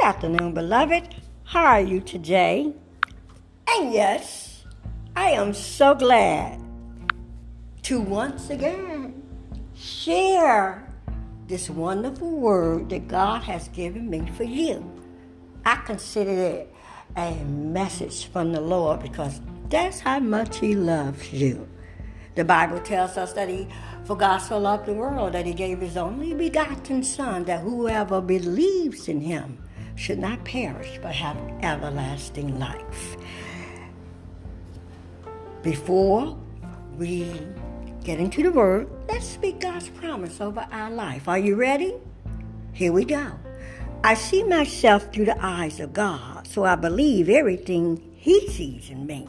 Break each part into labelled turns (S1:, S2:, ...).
S1: Good afternoon, beloved. How are you today? And yes, I am so glad to once again share this wonderful word that God has given me for you. I consider it a message from the Lord because that's how much He loves you. The Bible tells us that He, for God so loved the world, that He gave His only begotten Son, that whoever believes in Him should not perish but have everlasting life. Before we get into the Word, let's speak God's promise over our life. Are you ready? Here we go. I see myself through the eyes of God, so I believe everything He sees in me.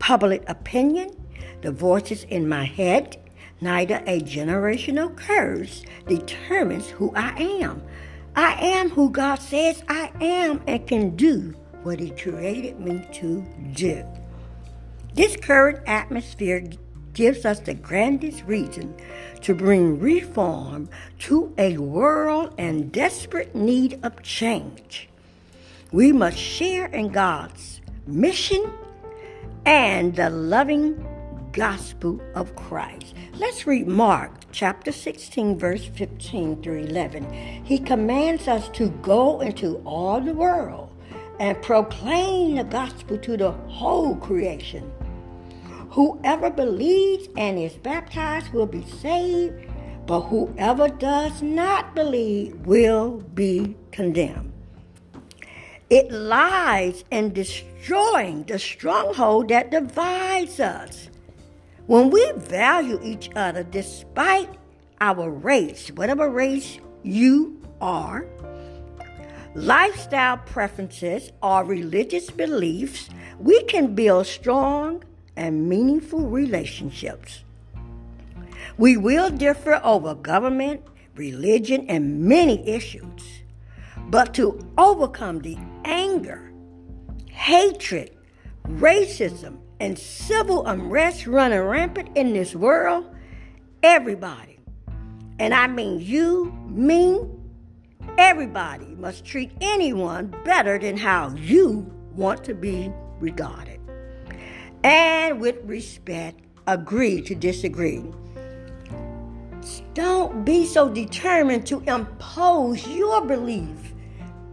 S1: Public opinion, the voices in my head, neither a generational curse determines who I am. I am who God says I am and can do what He created me to do. This current atmosphere gives us the grandest reason to bring reform to a world in desperate need of change. We must share in God's mission and the loving gospel of Christ. Let's read Mark chapter 16, verse 15 through 11. He commands us to go into all the world and proclaim the gospel to the whole creation. Whoever believes and is baptized will be saved, but whoever does not believe will be condemned. It lies in destroying the stronghold that divides us. When we value each other despite our race, whatever race you are, lifestyle preferences, or religious beliefs, we can build strong and meaningful relationships. We will differ over government, religion, and many issues. But to overcome the anger, hatred, racism, and civil unrest running rampant in this world, everybody, and I mean you, me, everybody must treat anyone better than how you want to be regarded. And with respect, agree to disagree. Don't be so determined to impose your belief,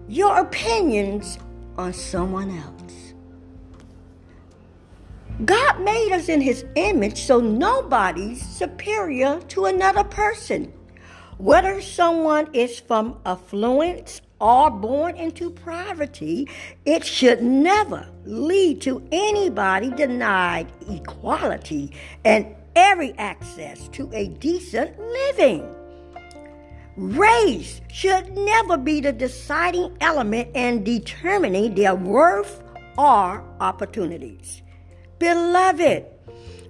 S1: your opinions on someone else. God made us in his image, so nobody's superior to another person. Whether someone is from affluence or born into poverty, it should never lead to anybody denied equality and every access to a decent living. Race should never be the deciding element in determining their worth or opportunities. Beloved,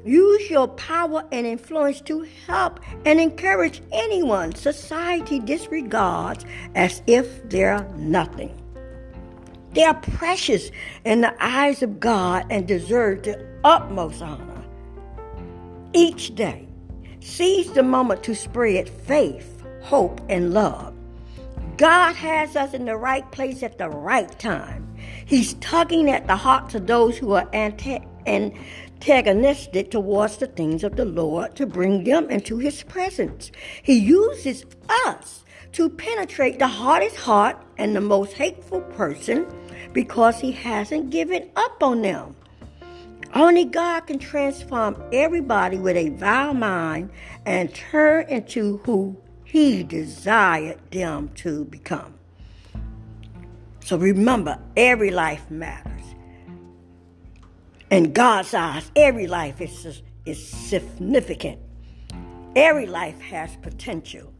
S1: use your power and influence to help and encourage anyone society disregards as if they're nothing. They are precious in the eyes of God and deserve the utmost honor. Each day, seize the moment to spread faith, hope, and love. God has us in the right place at the right time. He's tugging at the hearts of those who are anti antagonistic towards the things of the Lord to bring them into his presence. He uses us to penetrate the hardest heart and the most hateful person because he hasn't given up on them. Only God can transform everybody with a vile mind and turn into who he desired them to become. So remember, every life matters. In God's eyes, every life is, is significant. Every life has potential.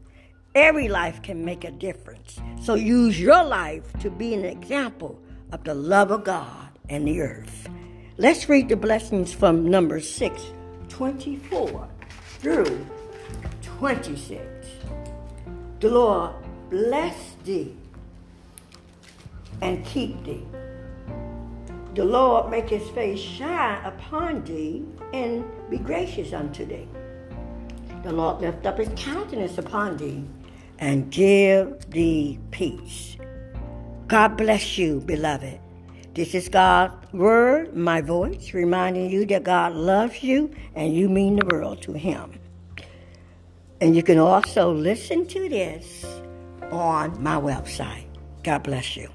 S1: Every life can make a difference. So use your life to be an example of the love of God and the earth. Let's read the blessings from number 6, 24 through 26. The Lord bless thee and keep thee the Lord make his face shine upon thee and be gracious unto thee. The Lord lift up his countenance upon thee and give thee peace. God bless you, beloved. This is God's word, my voice, reminding you that God loves you and you mean the world to Him. And you can also listen to this on my website. God bless you.